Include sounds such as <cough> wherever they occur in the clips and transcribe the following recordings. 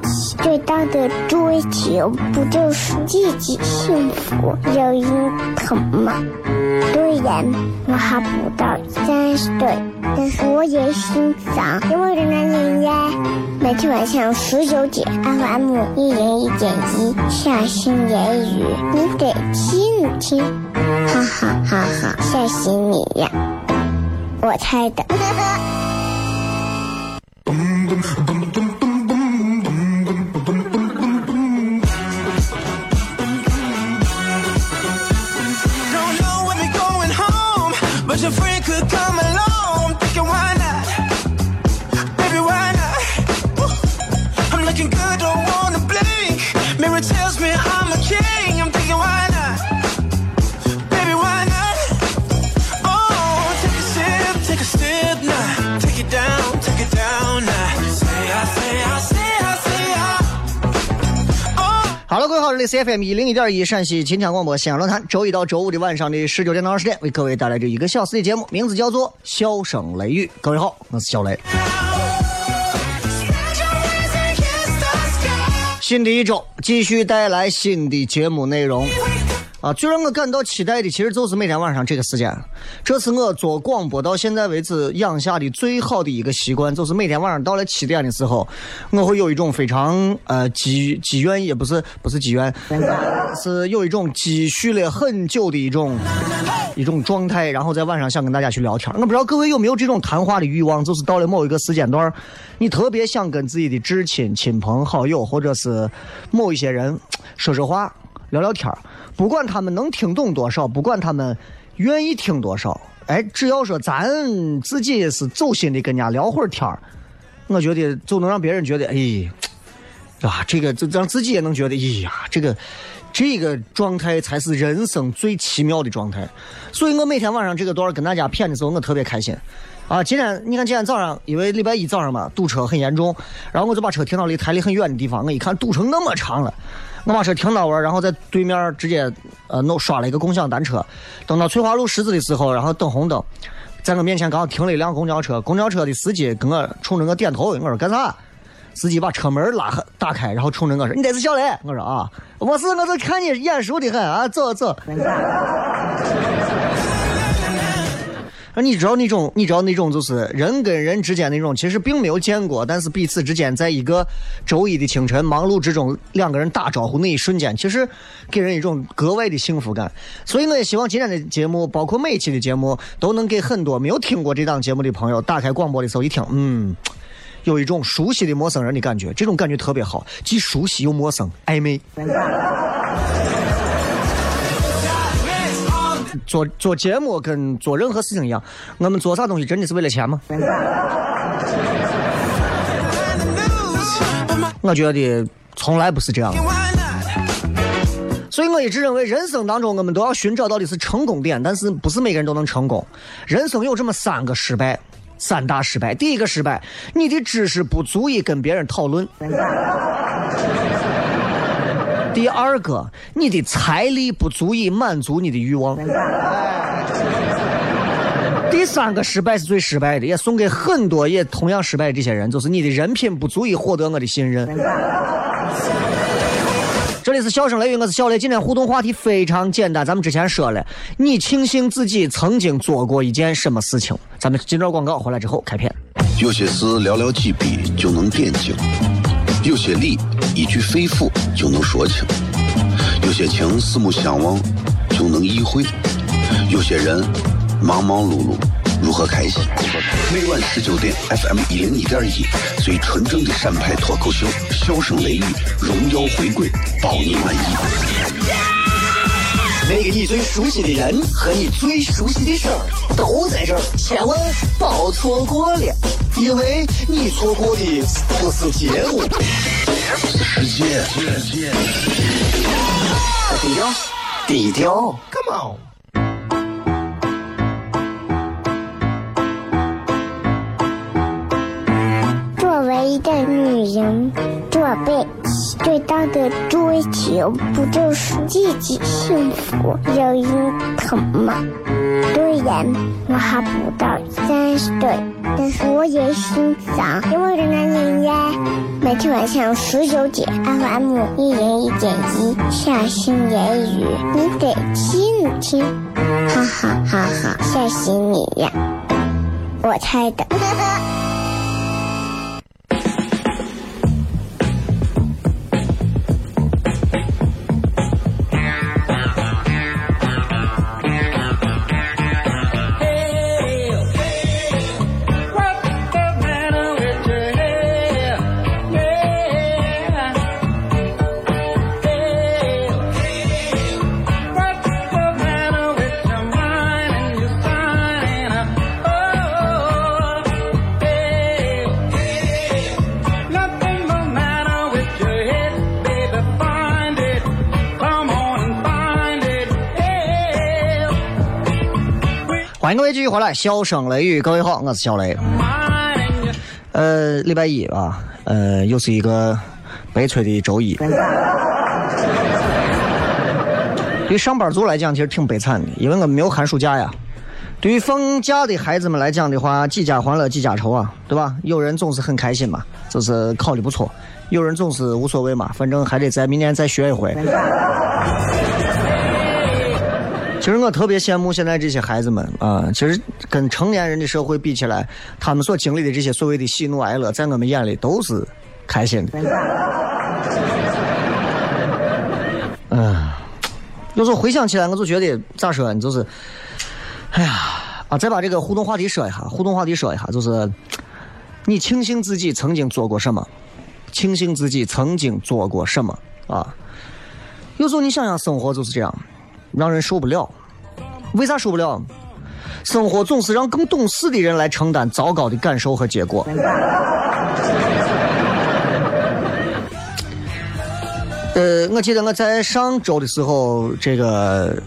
子最大的追求，不就是自己幸福、有人疼吗？虽然我还不到三十岁，但是我也心脏因为的男人呀。每天晚上十九点，FM 一零一点一，下心言语，你得听听，哈哈哈哈，吓死你呀！我猜的。<laughs> C F M 一零一点一陕西秦腔广播西安论坛，周一到周五的晚上的十九点到二十点，为各位带来这一个小时的节目，名字叫做《笑声雷雨》。各位好，我是小雷。新的一周，继续带来新的节目内容。啊，最让我感到期待的，其实就是每天晚上这个时间。这是我做广播到现在为止养下的最好的一个习惯，就是每天晚上到了七点的时候，我会有一种非常呃积积怨，也不是不是积怨，是有一种积蓄了很久的一种一种状态，然后在晚上想跟大家去聊天。我不知道各位有没有这种谈话的欲望，就是到了某一个时间段，你特别想跟自己的至亲、亲朋好友，或者是某一些人 <tsk> 说说话、聊聊天儿。不管他们能听懂多少，不管他们愿意听多少，哎，只要说咱自己是走心的跟人家聊会儿天儿，我觉得就能让别人觉得，哎，啊，这个就让自己也能觉得，哎呀，这个这个状态才是人生最奇妙的状态。所以我每天晚上这个段儿跟大家谝的时候，我特别开心。啊，今天你看今天早上，因为礼拜一早上嘛，堵车很严重，然后我就把车停到离台里很远的地方，我一看堵成那么长了。我把车停到完，然后在对面直接呃弄刷了一个共享单车，等到翠华路十字的时候，然后等红灯，在我面前刚好停了一辆公交车，公交车的司机跟我冲着我点头，我说干啥？司机把车门拉打开，然后冲着我说：“你这是小雷？”我说：“啊，我是，我是看你眼熟的很啊，走走。<laughs> ”你知道那种，你知道那种，就是人跟人之间那种，其实并没有见过，但是彼此之间在一个周一的清晨忙碌之中，两个人打招呼那一瞬间，其实给人一种格外的幸福感。所以我也希望今天的节目，包括每一期的节目，都能给很多没有听过这档节目的朋友，打开广播的时候一听，嗯，有一种熟悉的陌生人的感觉，这种感觉特别好，既熟悉又陌生，暧昧。做做节目跟做任何事情一样，我们做啥东西真的是为了钱吗？我觉得从来不是这样。所以我一直认为，人生当中我们都要寻找到的是成功点，但是不是每个人都能成功。人生有这么三个失败，三大失败。第一个失败，你的知识不足以跟别人讨论。第二个，你的财力不足以满足你的欲望。第三个失败是最失败的，也送给很多也同样失败的这些人，就是你的人品不足以获得我的信任。这里是笑声雷雨，我是小雷。今天互动话题非常简单，咱们之前说了，你庆幸自己曾经做过一件什么事情？咱们进段广告回来之后开片。有些事寥寥几笔就能点睛。有些理一句肺腑就能说清，有些情四目相望就能意会，有些人忙忙碌碌如何开心？每晚十九点，FM 一零一点一，最纯正的陕派脱口秀，笑声雷雨，荣耀回归，包你满意。那个你最熟悉的人和你最熟悉的事儿都在这儿，千万别错过了，因为你错过的不是节目，世界，低调，低调。作为一个女人，做被最大的追求不就是自己幸福、有人疼吗？虽然我还不到三十岁，但是我也心脏因为的男人呀。每天晚上十九点，FM 一零一点一，下心言语，你得听听，哈哈哈哈，吓死你呀！我猜的。欢迎各位继续回来，笑声雷雨，各位好，我是小雷。呃，礼拜一啊，呃，又是一个悲催的周一。对上班族来讲，其实挺悲惨的，因为我们没有寒暑假呀。对于放假的孩子们来讲的话，几家欢乐几家愁啊，对吧？有人总是很开心嘛，就是考的不错；有人总是无所谓嘛，反正还得在明年再学一回。其实我特别羡慕现在这些孩子们啊！其实跟成年人的社会比起来，他们所经历的这些所谓的喜怒哀乐，在我们眼里都是开心的。嗯，有时候回想起来，我就觉得咋说呢？就是，哎呀啊！再把这个互动话题说一下，互动话题说一下，就是你庆幸自己曾经做过什么？庆幸自己曾经做过什么啊！有时候你想想，生活就是这样。让人受不了，为啥受不了？生活总是让更懂事的人来承担糟糕的感受和结果。呃，我记得我在上周的时候，这个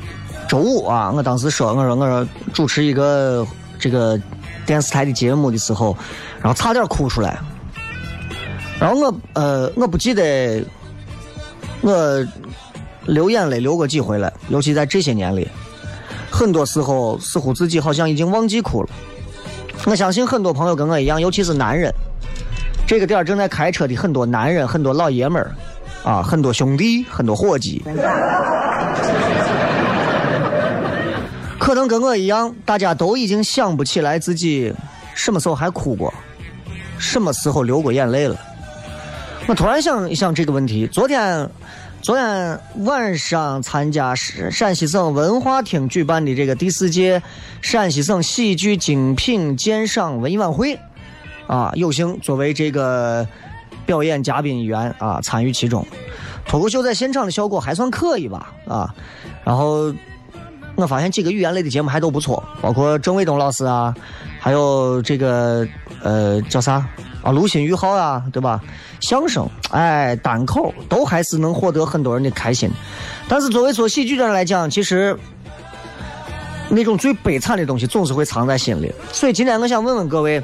周五啊，我当时说，我说我说主持一个这个电视台的节目的时候，然后差点哭出来。然后我呃，我不记得我。流眼泪流过几回了，尤其在这些年里，很多时候似乎自己好像已经忘记哭了。我相信很多朋友跟我一样，尤其是男人，这个点儿正在开车的很多男人、很多老爷们儿，啊，很多兄弟、很多伙计，可能跟我一样，大家都已经想不起来自己什么时候还哭过，什么时候流过眼泪了。我突然想一想这个问题，昨天。昨天晚上参加是陕西省文化厅举办的这个第四届陕西省喜剧精品鉴赏文艺晚会，啊，有幸作为这个表演嘉宾一员啊参与其中。脱口秀在现场的效果还算可以吧，啊，然后我发现几个语言类的节目还都不错，包括郑卫东老师啊，还有这个呃叫啥？啊，卢鑫宇浩啊，对吧？相声，哎，单口都还是能获得很多人的开心。但是作为做喜剧的人来讲，其实那种最悲惨的东西总是会藏在心里。所以今天我想问问各位，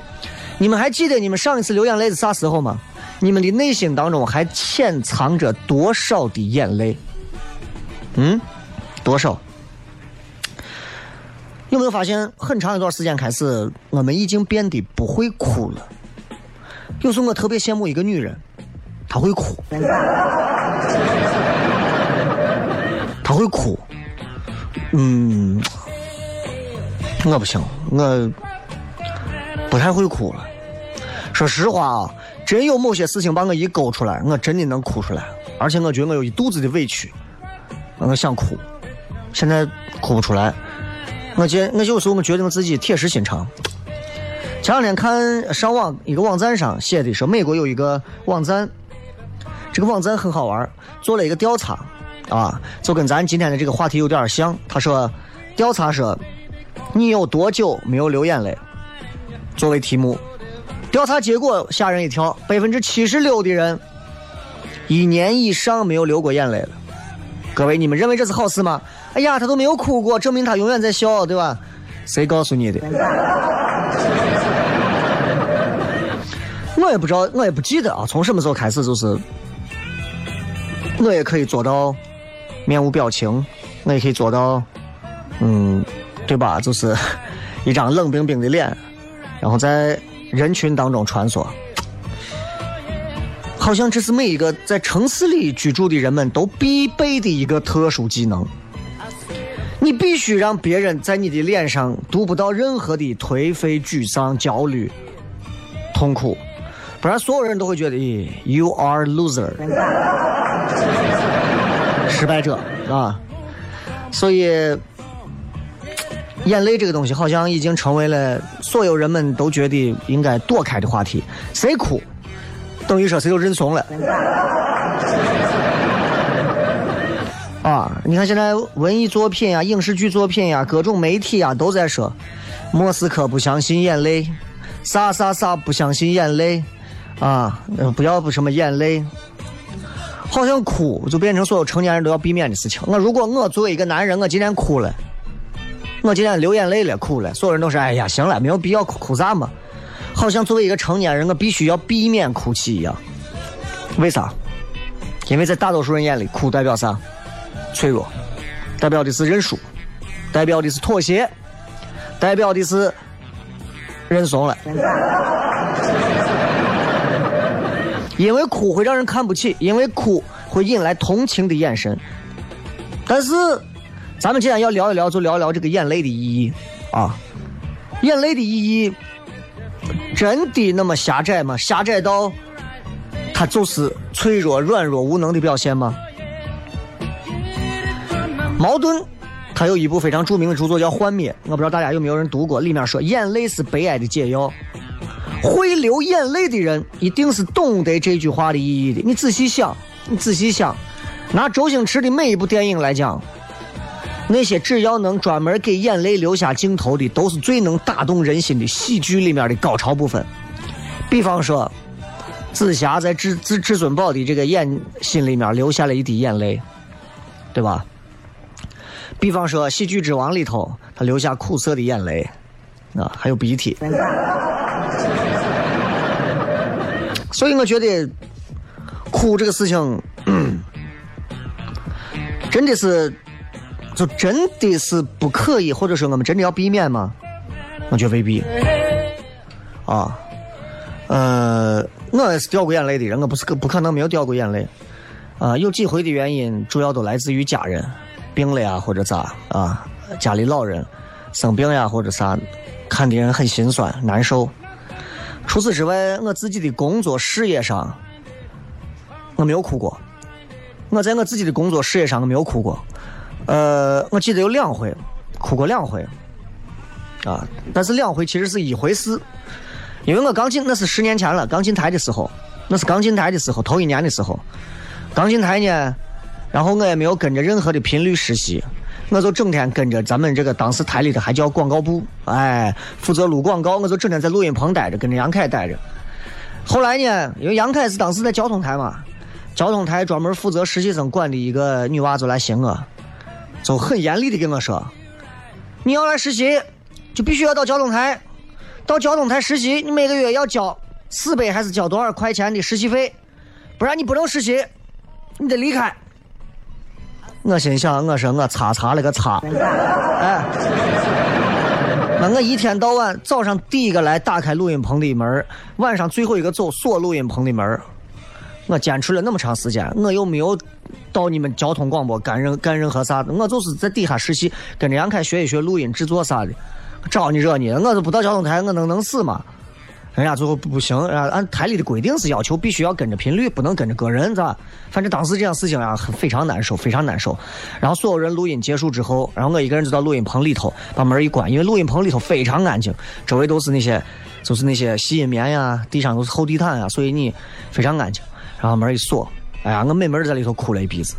你们还记得你们上一次流眼泪是啥时候吗？你们的内心当中还潜藏着多少的眼泪？嗯，多少？有没有发现很长一段时间开始，我们已经变得不会哭了？有时候我特别羡慕一个女人，她会哭，<laughs> 她会哭，嗯，我不行，我不太会哭了。说实话啊，真有某些事情把我一勾出来，我真的能哭出来，而且我觉得我有一肚子的委屈，我想哭，现在哭不出来。我觉我有时候我觉得我自己铁石心肠。前两天看上网一个网站上写的说，美国有一个网站，这个网站很好玩，做了一个调查，啊，就跟咱今天的这个话题有点像。他说，调查说，你有多久没有流眼泪？作为题目，调查结果吓人一跳，百分之七十六的人一年以上没有流过眼泪了。各位，你们认为这是好事吗？哎呀，他都没有哭过，证明他永远在笑，对吧？谁告诉你的？我也不知道，我也不记得啊。从什么时候开始，就是我也可以做到面无表情，我也可以做到，嗯，对吧？就是 <laughs> 一张冷冰冰的脸，然后在人群当中穿梭，好像这是每一个在城市里居住的人们都必备的一个特殊技能。你必须让别人在你的脸上读不到任何的颓废、沮丧、焦虑、痛苦，不然所有人都会觉得，咦，you are loser，失败者啊。所以，眼泪这个东西好像已经成为了所有人们都觉得应该躲开的话题。谁哭，等于说谁就认怂了。啊，你看现在文艺作品呀、影视剧作品呀、各种媒体啊都在说，莫斯科不相信眼泪，啥啥啥不相信眼泪，啊，不要不什么眼泪，好像哭就变成所有成年人都要避免的事情。我如果我作为一个男人，我今天哭了，我今天流眼泪了，哭了，所有人都说，哎呀，行了，没有必要哭，哭啥嘛？好像作为一个成年人，我必须要避免哭泣一样。为啥？因为在大多数人眼里，哭代表啥？脆弱，代表的是认输，代表的是妥协，代表的是认怂了。因为哭会让人看不起，因为哭会引来同情的眼神。但是，咱们今天要聊一聊，就聊一聊这个眼泪的意义啊！眼泪的意义真的那么狭窄吗？狭窄到它就是脆弱、软弱、无能的表现吗？茅盾，他有一部非常著名的著作叫《幻灭》，我不知道大家有没有人读过。里面说，眼泪是悲哀的解药。会流眼泪的人，一定是懂得这句话的意义的。你仔细想，你仔细想，拿周星驰的每一部电影来讲，那些只要能专门给眼泪留下镜头的，都是最能打动人心的喜剧里面的高潮部分。比方说，紫霞在至至至尊宝的这个眼心里面留下了一滴眼泪，对吧？比方说，《喜剧之王》里头，他流下苦涩的眼泪，啊，还有鼻涕。所以我觉得，哭这个事情，真的是，就真的是不可以，或者说我们真的要避免吗？我觉得未必。啊，呃，我也是掉过眼泪的人，我不是不可能没有掉过眼泪。啊，有几回的原因，主要都来自于家人。病了呀，或者咋啊？家里老人生病呀，或者啥，看的人很心酸难受。除此之外，我自己的工作事业上，我没有哭过。我在我自己的工作事业上，我没有哭过。呃，我记得有两回，哭过两回。啊，但是两回其实是一回事，因为我刚进，那是十年前了，刚进台的时候，那是刚进台的时候，头一年的时候，刚进台呢。然后我也没有跟着任何的频率实习，我就整天跟着咱们这个当时台里的还叫广告部，哎，负责录广告，我就整天在录音棚待着，跟着杨凯待着。后来呢，因为杨凯是当时在交通台嘛，交通台专门负责实习生管的一个女娃就来寻我，就很严厉的跟我说：“你要来实习，就必须要到交通台，到交通台实习，你每个月要交四百还是交多少块钱的实习费，不然你不能实习，你得离开。”我心想，我说我擦擦了个擦，<laughs> 哎，那我一天到晚早上第一个来打开录音棚的门，晚上最后一个走锁录音棚的门。我坚持了那么长时间，我又没有到你们交通广播干任干任何啥子，我就是在底下实习，跟着杨凯学一学录音制作啥的。招你惹你了，我都不到交通台，我能能死吗？人家最后不行，啊按台里的规定是要求必须要跟着频率，不能跟着个人，是吧？反正当时这样事情啊，很非常难受，非常难受。然后所有人录音结束之后，然后我一个人就到录音棚里头，把门一关，因为录音棚里头非常安静，周围都是那些，就是那些吸音棉呀，地上都是厚地毯啊，所以你非常安静。然后门一锁，哎呀，我美妹在里头哭了一鼻子。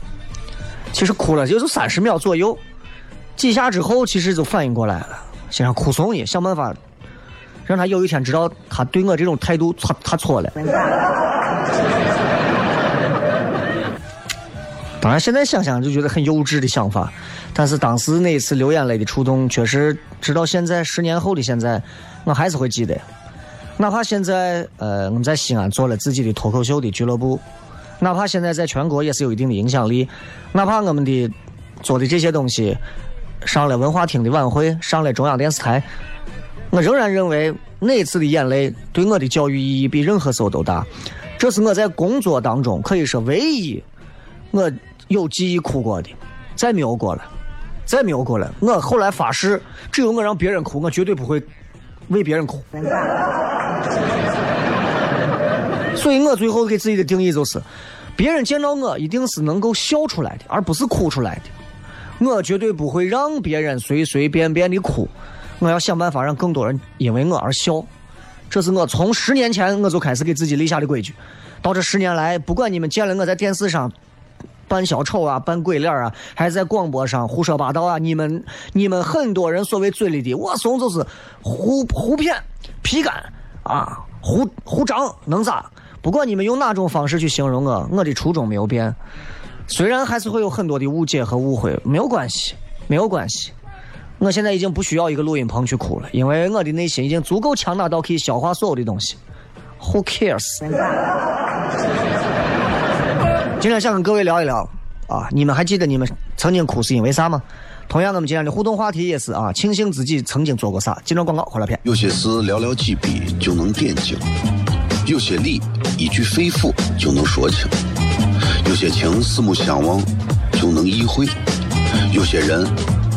其实哭了也就三十秒左右，几下之后，其实就反应过来了，心上哭怂一，想办法。让他有一天知道他对我这种态度，他他错了。当然，现在想想就觉得很幼稚的想法，但是当时那一次流眼泪的触动，确实直到现在十年后的现在，我还是会记得。哪怕现在呃我们在西安做了自己的脱口秀的俱乐部，哪怕现在在全国也是有一定的影响力，哪怕我们的做的这些东西上了文化厅的晚会，上了中央电视台。我仍然认为那次的眼泪对我的教育意义比任何时候都大。这是我在工作当中可以说唯一我有记忆哭过的，再没有过了，再没有过了。我后来发誓，只有我让别人哭，我绝对不会为别人哭。所以我最后给自己的定义就是：别人见到我一定是能够笑出来的，而不是哭出来的。我绝对不会让别人随随便便的哭。我要想办法让更多人因为我而笑，这是我从十年前我就开始给自己立下的规矩。到这十年来，不管你们见了我在电视上扮小丑啊、扮鬼脸啊，还是在广播上胡说八道啊，你们你们很多人所谓嘴里的我怂就是胡胡骗、皮干啊、胡胡张，能咋？不管你们用哪种方式去形容我，我的初衷没有变。虽然还是会有很多的误解和误会，没有关系，没有关系。我现在已经不需要一个录音棚去哭了，因为我的内心已经足够强大到可以消化所有的东西。Who cares？今天想跟各位聊一聊啊，你们还记得你们曾经哭是因为啥吗？同样，我们今天的互动话题也是啊，庆幸自己曾经做过啥。今段广告，回来片。有些事寥寥几笔就能点睛，有些理一句肺腑就能说清，有些情四目相望就能意会，有些人。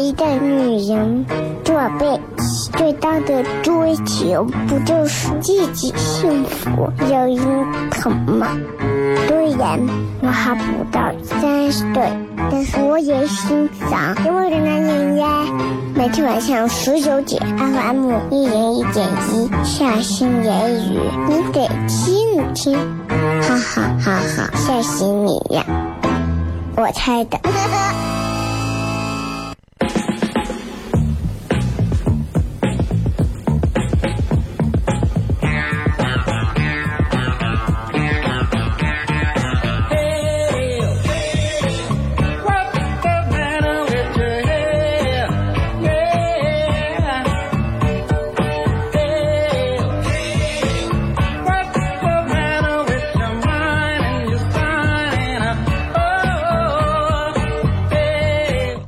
一个女人这辈子最大的追求，不就是自己幸福、有人疼吗？虽然我还不到三十岁，但是我也心脏因为的男人呀。每天晚上十九点，FM 一人一点一，下心言语，你得听听，哈哈哈哈，吓死你呀！我猜的。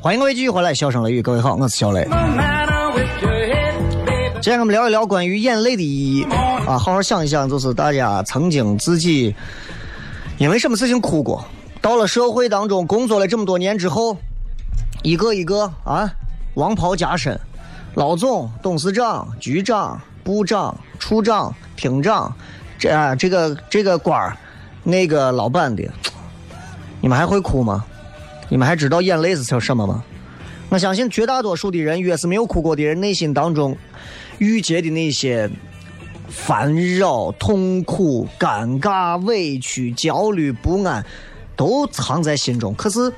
欢迎各位继续回来，笑声雷雨，各位好，我是小雷。今天我们聊一聊关于眼泪的意义啊，好好想一想，就是大家曾经自己因为什么事情哭过？到了社会当中工作了这么多年之后，一个一个啊，王袍加身，老总、董事长、局长、部长、处长、厅长，这啊这个这个官儿，那个老板的，你们还会哭吗？你们还知道眼泪是什么吗？我相信绝大多数的人，越是没有哭过的人，内心当中郁结的那些烦扰、痛苦、尴尬、委屈、焦虑、不安，都藏在心中。可是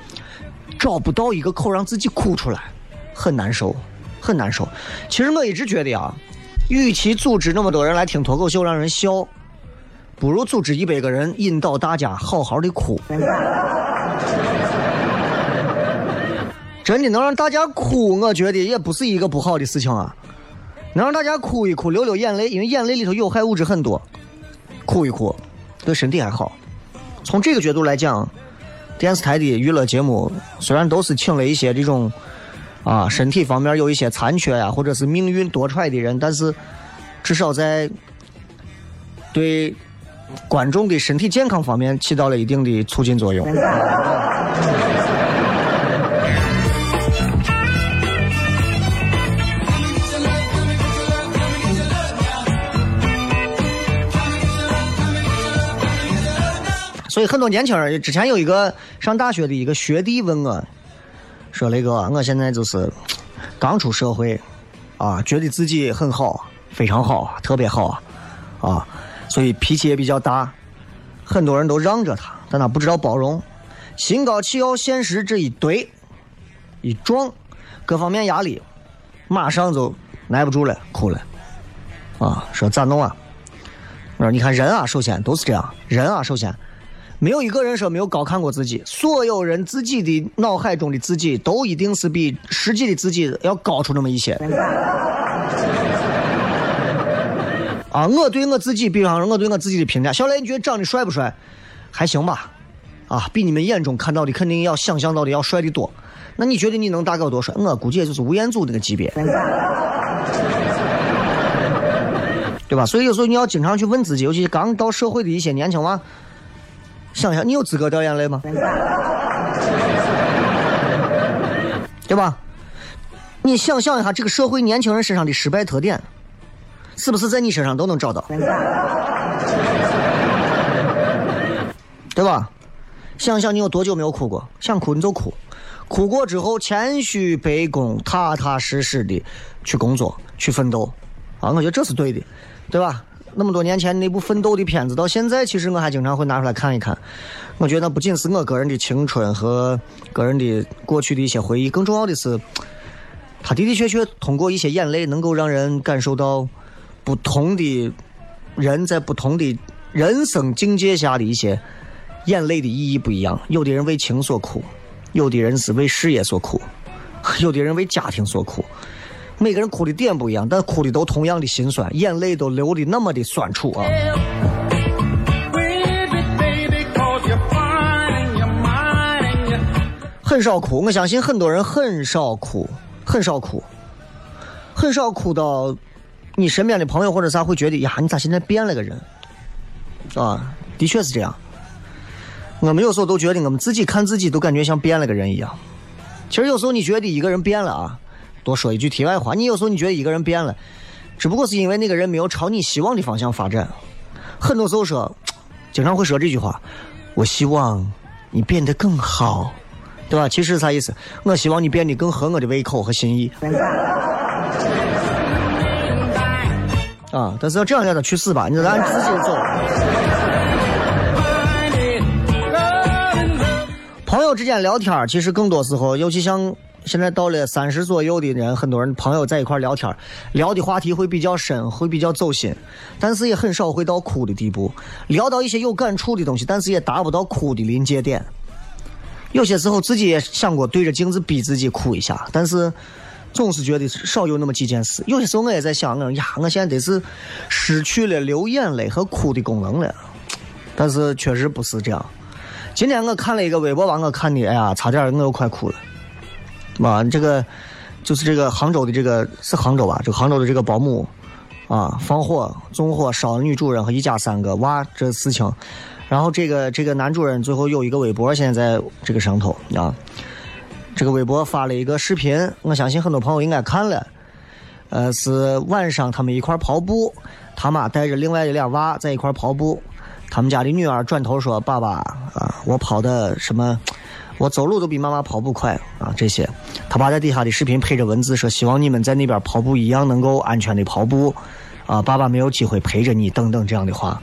找不到一个口让自己哭出来，很难受，很难受。其实我一直觉得啊，与其组织那么多人来听脱口秀让人笑，不如组织一百个人引导大家好好的哭。真的能让大家哭，我觉得也不是一个不好的事情啊。能让大家哭一哭，流流眼泪，因为眼泪里头有害物质很多，哭一哭对身体还好。从这个角度来讲，电视台的娱乐节目虽然都是请了一些这种啊身体方面有一些残缺呀，或者是命运多舛的人，但是至少在对观众的身体健康方面起到了一定的促进作用。很多年轻人之前有一个上大学的一个学弟问我，说雷哥，我现在就是刚出社会，啊，觉得自己很好，非常好，特别好，啊，<laughs> 所以脾气也比较大，很多人都让着他，但他不知道包容，心高气傲，现实这一堆一撞，各方面压力，马上就耐不住了，哭了，啊，说咋弄啊？我说你看人啊，首先都是这样，人啊，首先。没有一个人说没有高看过自己，所有人自己的脑海中的自己都一定是比实际的自己要高出那么一些。啊，我对我自己，比方说我对我自己的评价，小雷，你觉得长得帅不帅？还行吧。啊，比你们眼中看到的肯定要想象到的要帅的多。那你觉得你能大概多帅？我估计也就是吴彦祖那个级别，对吧？所以有时候你要经常去问自己，尤其是刚到社会的一些年轻娃。想想，你有资格掉眼泪吗？<laughs> 对吧？你想象一下，这个社会年轻人身上的失败特点，是不是在你身上都能找到？<laughs> 对吧？想想你有多久没有哭过？想哭你就哭，哭过之后谦虚卑躬，踏踏实实的去工作，去奋斗。啊，我觉得这是对的，对吧？那么多年前那部奋斗的片子，到现在其实我还经常会拿出来看一看。我觉得不仅是我个人的青春和个人的过去的一些回忆，更重要的是，他的的确确通过一些眼泪，能够让人感受到不同的人在不同的人生境界下的一些眼泪的意义不一样。有的人为情所苦，有的人是为事业所苦，有的人为家庭所苦。每个人哭的点不一样，但哭的都同样的心酸，眼泪都流的那么的酸楚啊！很少哭，我相信很多人很少哭，很少哭，很少哭到你身边的朋友或者啥会觉得呀，你咋现在变了个人？啊，的确是这样。我们有时候都觉得，我们自己看自己都感觉像变了个人一样。其实有时候你觉得一个人变了啊。多说一句题外话，你有时候你觉得一个人变了，只不过是因为那个人没有朝你希望的方向发展。很多时候说，经常会说这句话：“我希望你变得更好，对吧？”其实啥意思？我希望你变得更合我的胃口和心意。啊！但是要这样让他去死吧！你让自己走。朋友之间聊天，其实更多时候，尤其像。现在到了三十左右的人，很多人朋友在一块聊天，聊的话题会比较深，会比较走心，但是也很少会到哭的地步。聊到一些有感触的东西，但是也达不到哭的临界点。有些时候自己也想过对着镜子逼自己哭一下，但是总是觉得少有那么几件事。有些时候我也在想，我呀，我现在得是失去了流眼泪和哭的功能了。但是确实不是这样。今天我看了一个微博，把我看的，哎呀，差点我又快哭了。嘛，这个就是这个杭州的这个是杭州吧？这个杭州的这个保姆啊，放火纵火烧女主人和一家三个娃这事情，然后这个这个男主人最后有一个微博，现在在这个上头啊，这个微博发了一个视频，我相信很多朋友应该看了，呃，是晚上他们一块跑步，他妈带着另外的俩娃在一块跑步，他们家的女儿转头说：“爸爸啊，我跑的什么？”我走路都比妈妈跑步快啊！这些，他爸在底下的视频配着文字说：“希望你们在那边跑步一样能够安全的跑步，啊，爸爸没有机会陪着你等等这样的话。”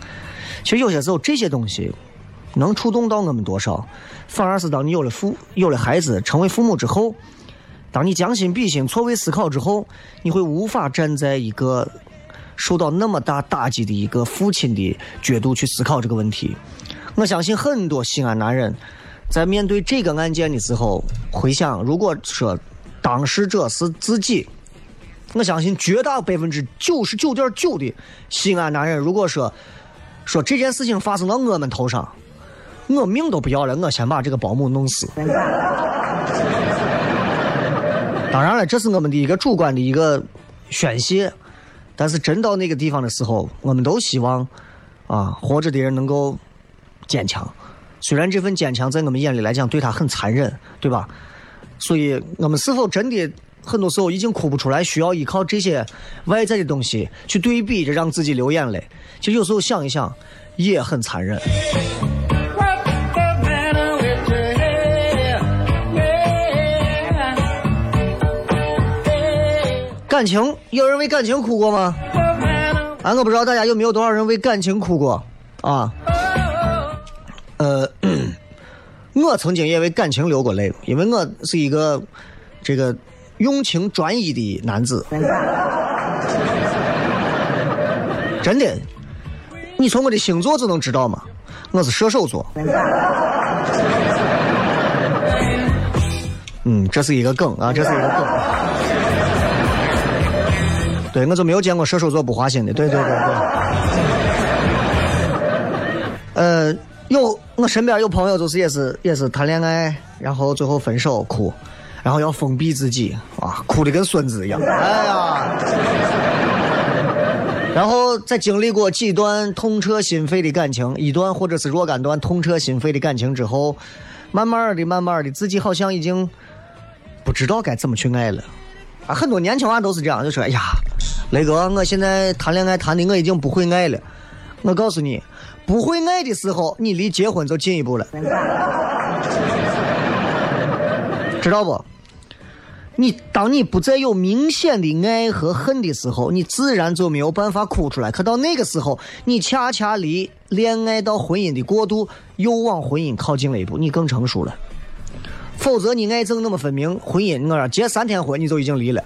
其实有些时候这些东西能触动到我们多少，反而是当你有了父有了孩子，成为父母之后，当你将心比心、错位思考之后，你会无法站在一个受到那么大打击的一个父亲的角度去思考这个问题。我相信很多西安男人。在面对这个案件的时候，回想，如果说当事者是自己，我相信绝大百分之九十九点九的西安男人，如果说说这件事情发生到我们头上，我命都不要了，我先把这个保姆弄死。当然了，这是我们的一个主观的一个宣泄，但是真到那个地方的时候，我们都希望啊，活着的人能够坚强。虽然这份坚强在我们眼里来讲对他很残忍，对吧？所以，我们是否真的很多时候已经哭不出来，需要依靠这些外在的东西去对比着让自己流眼泪？其实有时候想一想，也很残忍。感情，有人为感情哭过吗？啊，我不知道大家有没有多少人为感情哭过啊？呃，我曾经也为感情流过泪，因为我是一个这个用情专一的男子。真的，你从我的星座就能知道吗，我是射手座。嗯，这是一个梗啊，<laughs> 这是一个梗。对，我就没有见过射手座不花心的。对对对对。呃，有我身边有朋友，就是也是也是谈恋爱，然后最后分手哭，然后要封闭自己啊，哭的跟孙子一样。哎呀！然后在经历过几段痛彻心扉的感情，一段或者是若干段痛彻心扉的感情之后，慢慢的、慢慢的，自己好像已经不知道该怎么去爱了。啊，很多年轻娃都是这样，就说：“哎呀，雷哥，我现在谈恋爱谈的我已经不会爱了。”我告诉你，不会爱的时候，你离结婚就进一步了，知道不？你当你不再有明显的爱和恨的时候，你自然就没有办法哭出来。可到那个时候，你恰恰离恋爱到婚姻的过渡又往婚姻靠近了一步，你更成熟了。否则，你爱憎那么分明，婚姻我说结三天婚你就已经离了，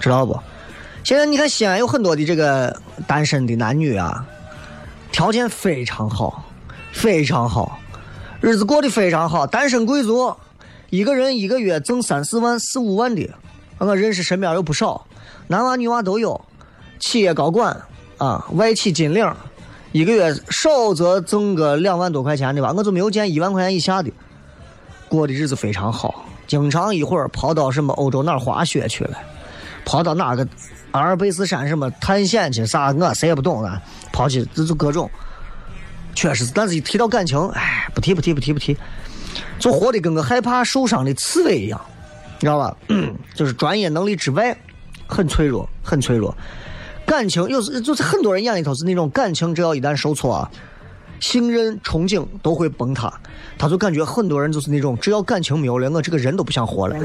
知道不？现在你看西安有很多的这个单身的男女啊，条件非常好，非常好，日子过得非常好，单身贵族，一个人一个月挣三四万、四五万的，我认识身边有不少，男娃女娃都有，企业高管啊，外企金领。一个月少则挣个两万多块钱的吧，我就没有见一万块钱以下的，过的日子非常好，经常一会儿跑到什么欧洲哪儿滑雪去了，跑到哪个阿尔卑斯山什么探险去啥，我谁也不懂啊，跑去这就各种，确实，但是一提到感情，哎，不提不提不提不提，就活的跟个害怕受伤的刺猬一样，你知道吧？就是专业能力之外，很脆弱，很脆弱。感情有时就是很多人眼里头是那种感情，只要一旦受挫啊，信任、憧憬都会崩塌。他就感觉很多人就是那种，只要感情没有了，我这个人都不想活了，<laughs>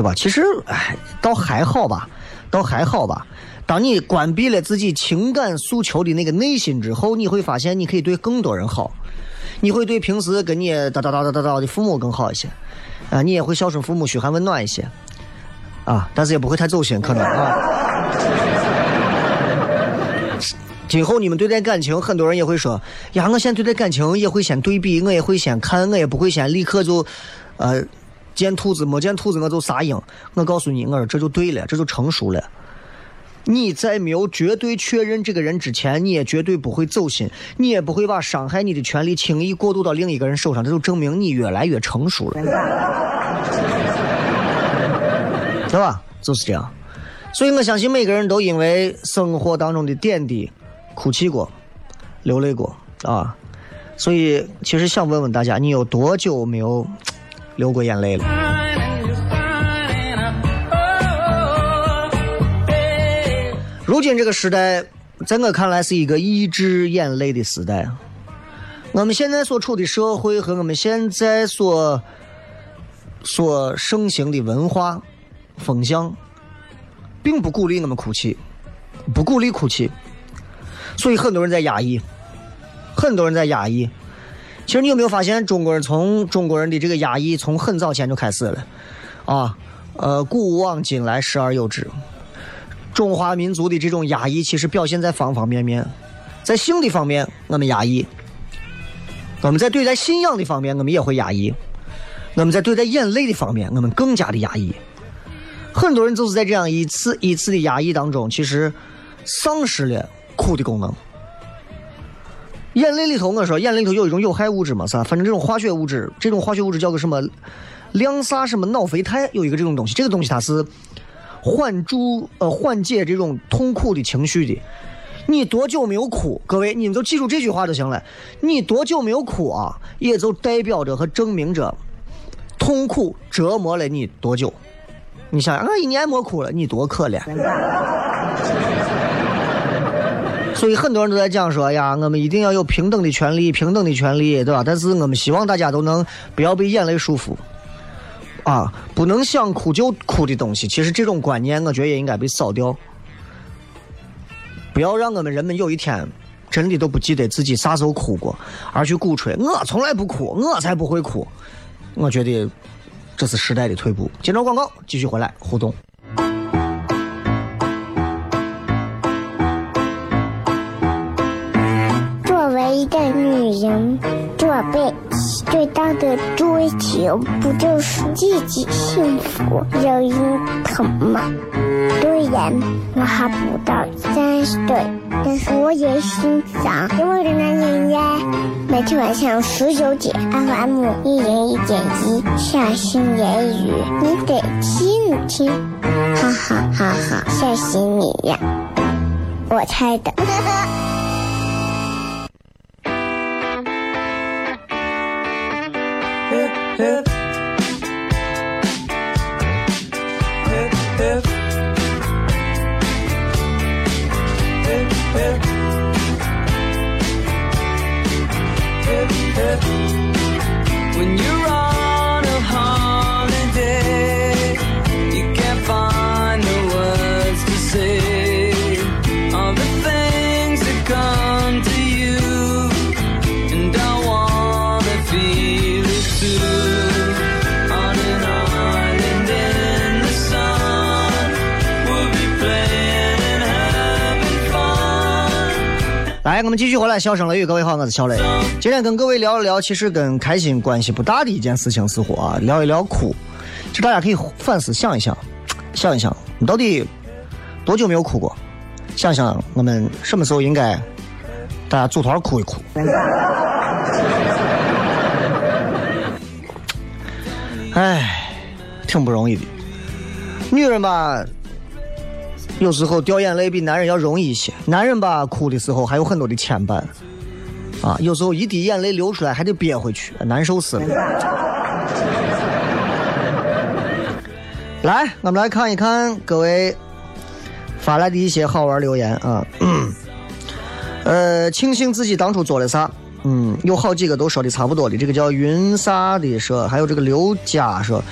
对吧？其实，哎，倒还好吧，倒还好吧。当你关闭了自己情感诉求的那个内心之后，你会发现你可以对更多人好，你会对平时跟你叨叨叨叨叨叨的父母更好一些，啊，你也会孝顺父母、嘘寒问暖一些。啊，但是也不会太走心，可能啊。今后你们对待感情，很多人也会说：“呀，我现在对待感情也会先对比，我也会先看，我也不会先立刻就，呃，见兔子没见兔子我就撒鹰。”我告诉你，我说这就对了，这就成熟了。你在没有绝对确认这个人之前，你也绝对不会走心，你也不会把伤害你的权利轻易过渡到另一个人手上，这就证明你越来越成熟了。对吧？就是这样，所以我相信每个人都因为生活当中的点滴哭泣过、流泪过啊。所以，其实想问问大家，你有多久没有流过眼泪了？如今这个时代，在我看来是一个抑制眼泪的时代。我们现在所处的社会和我们现在所所盛行的文化。风向，并不鼓励我们哭泣，不鼓励哭泣，所以很多人在压抑，很多人在压抑。其实你有没有发现，中国人从中国人的这个压抑从很早前就开始了，啊，呃，古往今来时而有之。中华民族的这种压抑，其实表现在方方面面。在性的方面，我们压抑；我们在对待信仰的方面，我们也会压抑；我们在对待眼泪的方面，我们更加的压抑。很多人就是在这样一次一次的压抑当中，其实丧失了哭的功能。眼泪里头，我说眼泪里头有一种有害物质嘛，是吧？反正这种化学物质，这种化学物质叫个什么亮撒什么脑啡肽，有一个这种东西，这个东西它是缓助呃缓解这种痛苦的情绪的。你多久没有哭？各位，你们就记住这句话就行了。你多久没有哭啊？也就代表着和证明着痛苦折磨了你多久。你想想，我一年没哭了，你多可怜。所以很多人都在讲说呀，我们一定要有平等的权利，平等的权利，对吧？但是我们希望大家都能不要被眼泪束缚，啊，不能想哭就哭的东西。其实这种观念，我觉得也应该被扫掉。不要让我们人们有一天真的都不记得自己啥时候哭过，而去鼓吹我从来不哭，我才不会哭。我觉得这是时代的退步。接着广告，继续回来互动。宝贝最大的追求，不就是自己幸福、有人疼吗？虽然我还不到三十岁，但是我也心脏因为的男人呀。每天晚上十九点，FM 一人一点一，下心言语，你得听一听，哈哈哈哈，吓死你呀！我猜的。Hip, hip, hip. 我们继续回来，笑声雷雨，各位好，我是小雷。今天跟各位聊一聊，其实跟开心关系不大的一件事情，似乎啊，聊一聊哭。就大家可以反思想一想，想一想，你到底多久没有哭过？想想我们什么时候应该大家组团哭一哭。哎，挺不容易的。女人吧。有时候掉眼泪比男人要容易一些，男人吧哭的时候还有很多的牵绊，啊，有时候一滴眼泪流出来还得憋回去，难受死了。来，我们来看一看各位发来的一些好玩留言啊，呃，庆幸自己当初做了啥，嗯，有好几个都说的差不多的，这个叫云啥的说，还有这个刘佳说，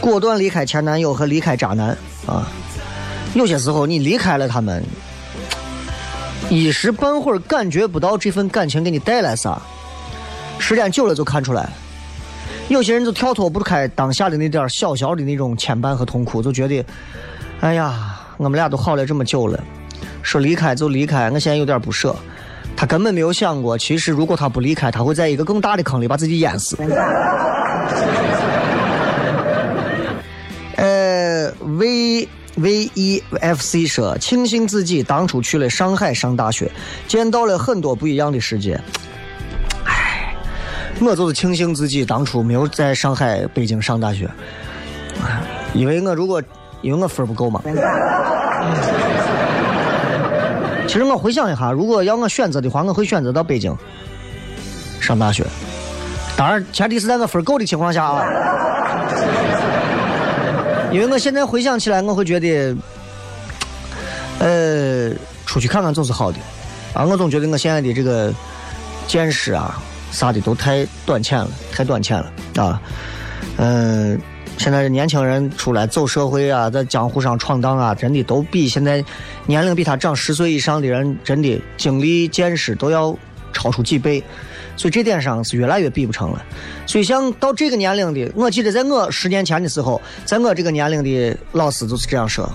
果断离开前男友和离开渣男啊。有些时候，你离开了他们，一时半会儿感觉不到这份感情给你带来啥，时间久了就看出来。有些人就跳脱不开当下的那点小小的那种牵绊和痛苦，就觉得，哎呀，我们俩都好了这么久了，说离开就离开，我现在有点不舍。他根本没有想过，其实如果他不离开，他会在一个更大的坑里把自己淹死。<laughs> 呃，为。V E F C 说：“庆幸自己当初去了上海上大学，见到了很多不一样的世界。唉，我就是庆幸自己当初没有在上海、北京上大学，因为我如果因为我分不够嘛。其实我回想一下，如果要我选择的话，我会选择到北京上大学。当然，前提是在我分够的情况下啊。”因为我现在回想起来，我会觉得，呃，出去看看总是好的，啊，我总觉得我现在的这个见识啊，啥的都太短浅了，太短浅了啊，嗯，现在年轻人出来走社会啊，在江湖上闯荡啊，真的都比现在年龄比他长十岁以上的人，真的经历见识都要超出几倍。所以这点上是越来越比不成了。所以像到这个年龄的，我记得在我十年前的时候，在我这个年龄的老师就是这样说：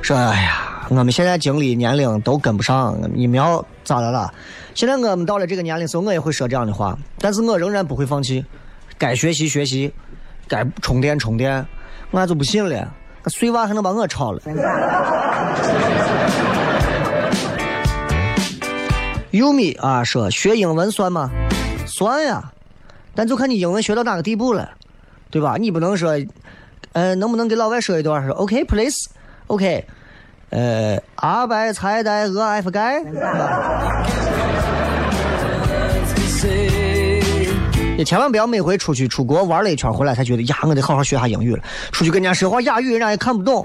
说哎呀，我们现在经历年龄都跟不上，你们要咋的了？现在我们到了这个年龄时候，我也会说这样的话，但是我仍然不会放弃，该学习学习，该充电充电，我就不信了，碎娃还能把我超了。优米啊，说学英文算吗？算呀，但就看你英文学到哪个地步了，对吧？你不能说，呃，能不能给老外说一段？说 OK please，OK，呃，阿白菜带鹅 F 盖。<laughs> 也千万不要每回出去出国玩了一圈回来才觉得呀，我得好好学下英语了。出去跟人家说话哑语，人家也看不懂。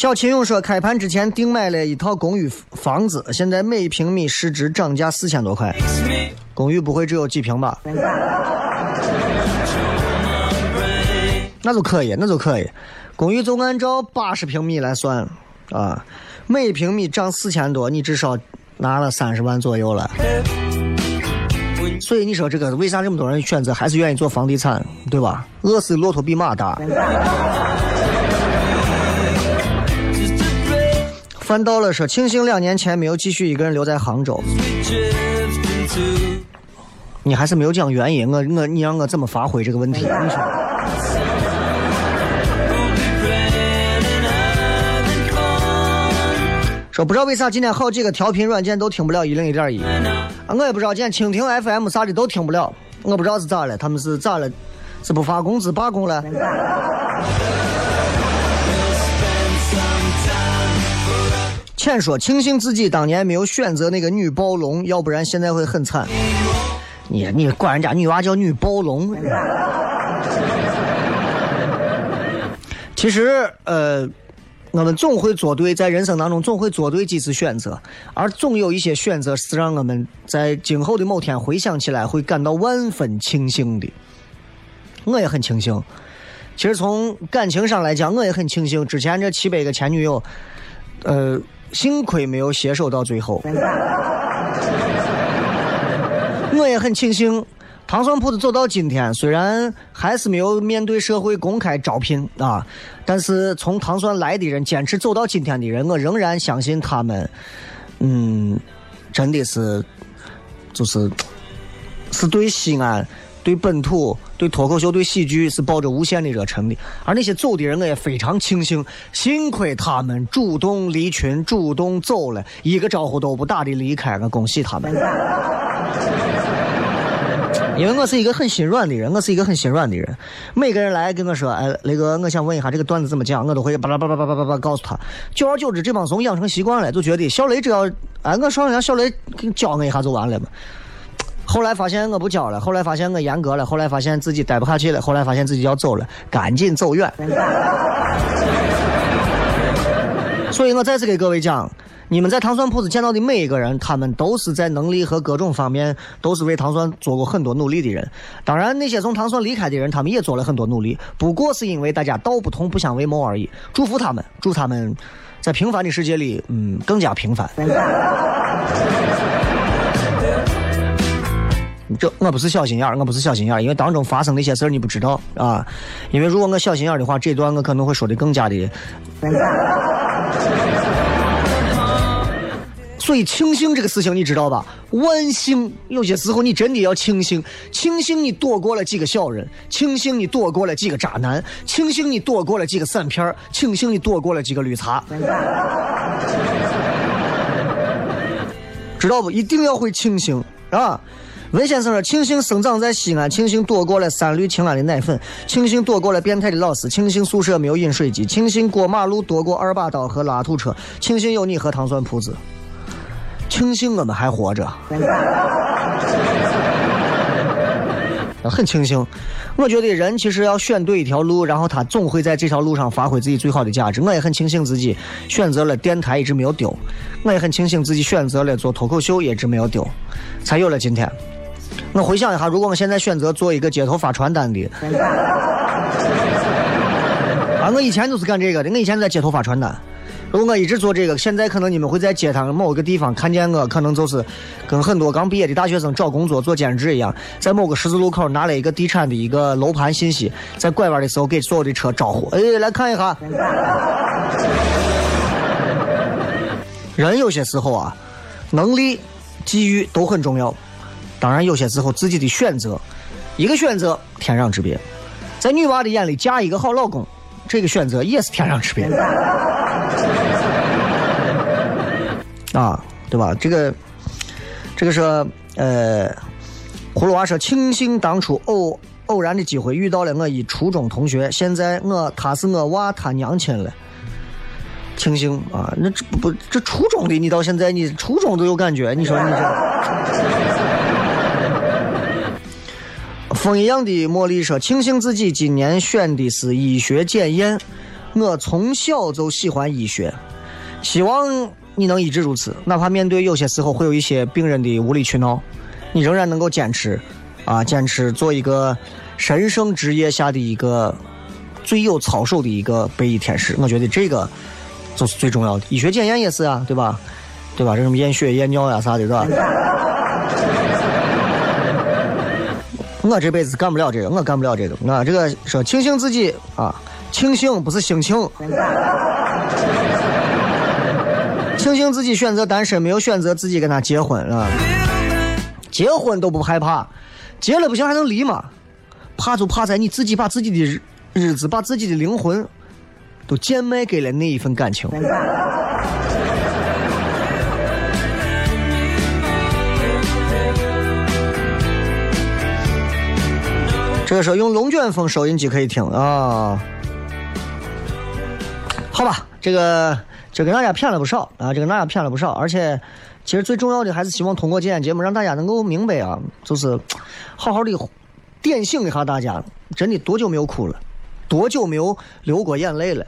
小秦勇说，开盘之前定买了一套公寓房子，现在每平米市值涨价四千多块。公寓不会只有几平吧？那就可以，那就可以。公寓就按照八十平米来算啊，每平米涨四千多，你至少拿了三十万左右了。所以你说这个为啥这么多人选择还是愿意做房地产，对吧？饿死骆驼比马大。翻到了说，庆幸两年前没有继续一个人留在杭州。你还是没有讲原因，我我你让我怎么发挥这个问题？你说。说不知道为啥今天好几个调频软件都听不了一零一点一，我也不知道今天蜻蜓 FM 啥的都听不了，我不知道是咋了，他们是咋了？是不发工资罢工了？浅说，庆幸自己当年没有选择那个女暴龙，要不然现在会很惨。你你管人家女娃叫女暴龙？其实，呃，我们总会做对，在人生当中总会做对几次选择，而总有一些选择是让我们在今后的某天回想起来会感到万分庆幸的。我也很庆幸。其实从感情上来讲，我也很庆幸之前这七百个前女友，呃。幸亏没有携手到最后，我也很庆幸，糖蒜铺子走到今天，虽然还是没有面对社会公开招聘啊，但是从糖蒜来的人，坚持走到今天的人，我仍然相信他们，嗯，真的是，就是，是对西安。对本土、对脱口秀、对喜剧是抱着无限的热忱的，而那些走的人，我也非常庆幸，幸亏他们主动离群、主动走了，一个招呼都不打的离开，我恭喜他们。因为我是一个很心软的人，我是一个很心软的人。每个人来跟我说，哎，雷哥，我想问一下这个段子怎么讲，我都会巴拉巴拉巴拉巴拉告诉他。久而久之，这帮怂养成习惯了，就觉得小雷只要哎，我上让小雷教我一下就完了嘛。后来发现我不教了，后来发现我严格了，后来发现自己待不下去了，后来发现自己要走了，赶紧走远。所以我再次给各位讲，你们在糖蒜铺子见到的每一个人，他们都是在能力和各种方面都是为糖蒜做过很多努力的人。当然，那些从糖蒜离开的人，他们也做了很多努力，不过是因为大家道不同不相为谋而已。祝福他们，祝他们在平凡的世界里，嗯，更加平凡。这我不是小心眼儿，我不是小心眼儿，因为当中发生那些事儿你不知道啊。因为如果我小心眼儿的话，这段我可能会说的更加的。所以庆幸这个事情你知道吧？万幸，有些时候你真的要庆幸，庆幸你躲过了几个小人，庆幸你躲过了几个渣男，庆幸你躲过了几个散片儿，庆幸你躲过了几个绿茶。<laughs> 知道不？一定要会庆幸啊！文先生说：“庆幸生长在西安，庆幸躲过了三氯氰胺的奶粉，庆幸躲过了变态的老师，庆幸宿舍没有饮水机，庆幸过马路躲过二把刀和拉土车，庆幸有你和糖蒜铺子，庆幸我们还活着，很庆幸。我觉得人其实要选对一条路，然后他总会在这条路上发挥自己最好的价值。我也很庆幸自己选择了电台，一直没有丢；我也很庆幸自己选择了做脱口秀，一直没有丢，才有了今天。”我回想一下，如果我现在选择做一个街头发传单的，啊，我以前就是干这个的。我以前在街头发传单，如果我一直做这个，现在可能你们会在街上某个地方看见我，可能就是跟很多刚毕业的大学生找工作做兼职一样，在某个十字路口拿了一个地产的一个楼盘信息，在拐弯的时候给所有的车招呼，哎，来看一下。<laughs> 人有些时候啊，能力、机遇都很重要，当然有些时候自己的选择，一个选择天壤之别。在女娃的眼里，嫁一个好老公，这个选择也是天壤之别。<laughs> 啊，对吧？这个，这个说，呃，葫芦娃说，庆幸当初偶偶然的机会遇到了我一初中同学，现在我他是我娃他娘亲了。庆幸啊，那这不这初中的你到现在你初中都有感觉，你说你这。风一样的茉莉说，庆幸自己今年选的是医学检验，我从小就喜欢医学，希望。你能一直如此，哪怕面对有些时候会有一些病人的无理取闹，你仍然能够坚持，啊，坚持做一个神圣职业下的一个最有操守的一个白衣天使。我觉得这个就是最重要的。医学检验也是啊，对吧？对吧？这什么验血、验尿呀啥的，是吧？我这辈子干不了这个，我干不了这个。我这个说庆幸自己啊，庆幸不是心情。庆幸自己选择单身，没有选择自己跟他结婚啊！结婚都不害怕，结了不行还能离吗？怕就怕在你自己把自己的日子、把自己的灵魂都贱卖给了那一份感情。这个时候用龙卷风收音机可以听啊。好吧，这个。这给大家骗了不少啊！这跟大家骗了不少，而且，其实最重要的还是希望通过今天节目让大家能够明白啊，就是好好的点醒一下大家，真的多久没有哭了，多久没有流过眼泪了？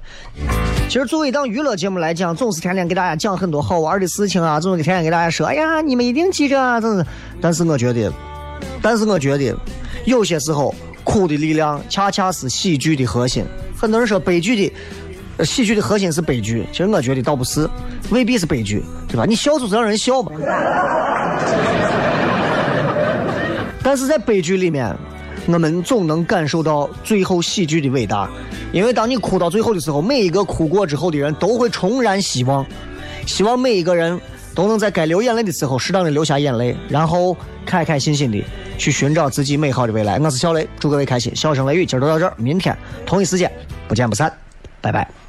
其实作为一档娱乐节目来讲，总是天天给大家讲很多好玩的事情啊，总是天天给大家说，哎呀，你们一定记着啊，真是。但是我觉得，但是我觉得，有些时候哭的力量恰恰是喜剧的核心。很多人说悲剧的。喜剧的核心是悲剧，其实我觉得倒不是，未必是悲剧，对吧？你笑就是让人笑嘛。<laughs> 但是在悲剧里面，我们总能感受到最后喜剧的伟大，因为当你哭到最后的时候，每一个哭过之后的人都会重燃希望，希望每一个人都能在该流眼泪的时候适当的流下眼泪，然后开开心心的去寻找自己美好的未来。我是小雷，祝各位开心。笑声雷雨，今儿就到这儿，明天同一时间不见不散，拜拜。